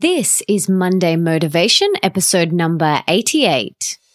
This is Monday Motivation, episode number 88.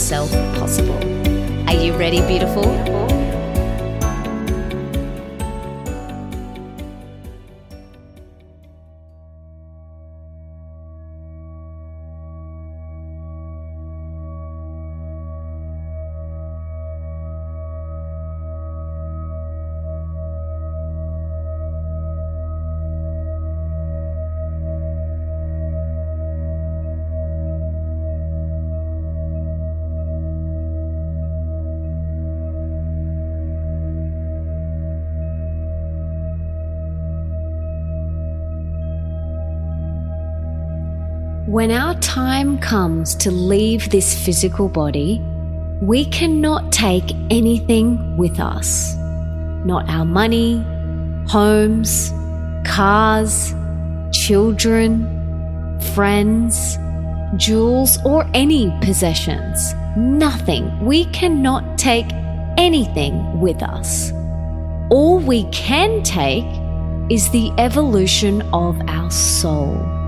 yourself possible. Are you ready, beautiful? When our time comes to leave this physical body, we cannot take anything with us. Not our money, homes, cars, children, friends, jewels, or any possessions. Nothing. We cannot take anything with us. All we can take is the evolution of our soul.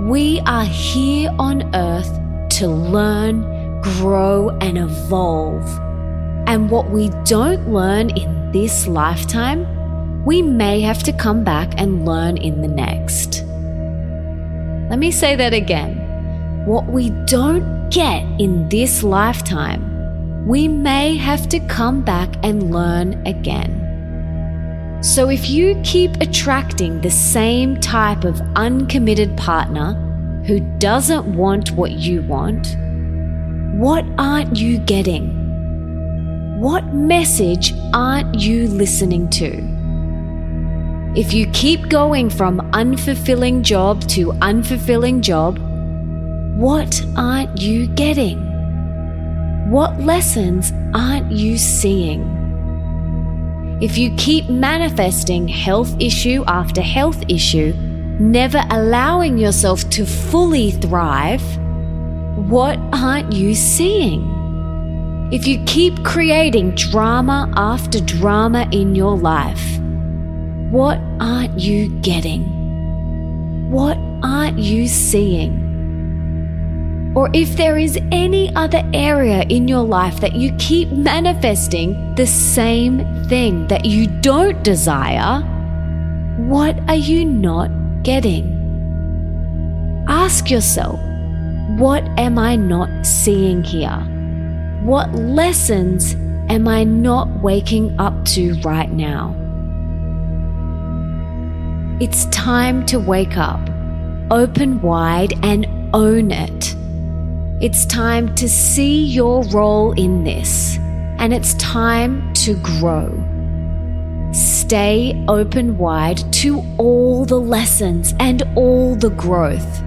We are here on earth to learn, grow, and evolve. And what we don't learn in this lifetime, we may have to come back and learn in the next. Let me say that again. What we don't get in this lifetime, we may have to come back and learn again. So, if you keep attracting the same type of uncommitted partner who doesn't want what you want, what aren't you getting? What message aren't you listening to? If you keep going from unfulfilling job to unfulfilling job, what aren't you getting? What lessons aren't you seeing? If you keep manifesting health issue after health issue, never allowing yourself to fully thrive, what aren't you seeing? If you keep creating drama after drama in your life, what aren't you getting? What aren't you seeing? Or if there is any other area in your life that you keep manifesting the same thing that you don't desire, what are you not getting? Ask yourself, what am I not seeing here? What lessons am I not waking up to right now? It's time to wake up, open wide, and own it. It's time to see your role in this, and it's time to grow. Stay open wide to all the lessons and all the growth.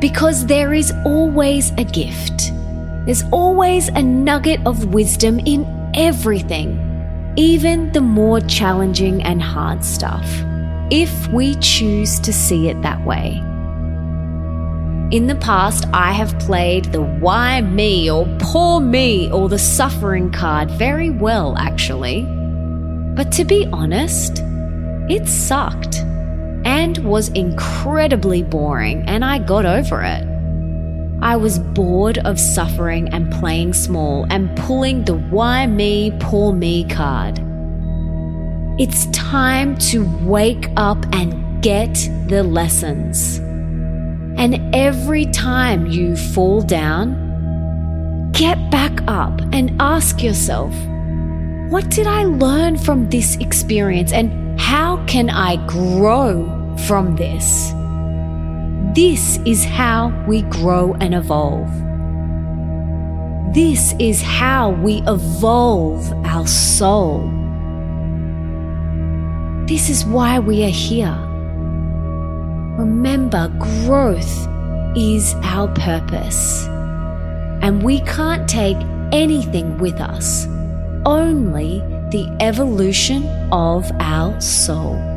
Because there is always a gift. There's always a nugget of wisdom in everything, even the more challenging and hard stuff, if we choose to see it that way. In the past, I have played the why me or poor me or the suffering card very well, actually. But to be honest, it sucked and was incredibly boring, and I got over it. I was bored of suffering and playing small and pulling the why me, poor me card. It's time to wake up and get the lessons. And every time you fall down, get back up and ask yourself, what did I learn from this experience and how can I grow from this? This is how we grow and evolve. This is how we evolve our soul. This is why we are here. Remember, growth is our purpose. And we can't take anything with us, only the evolution of our soul.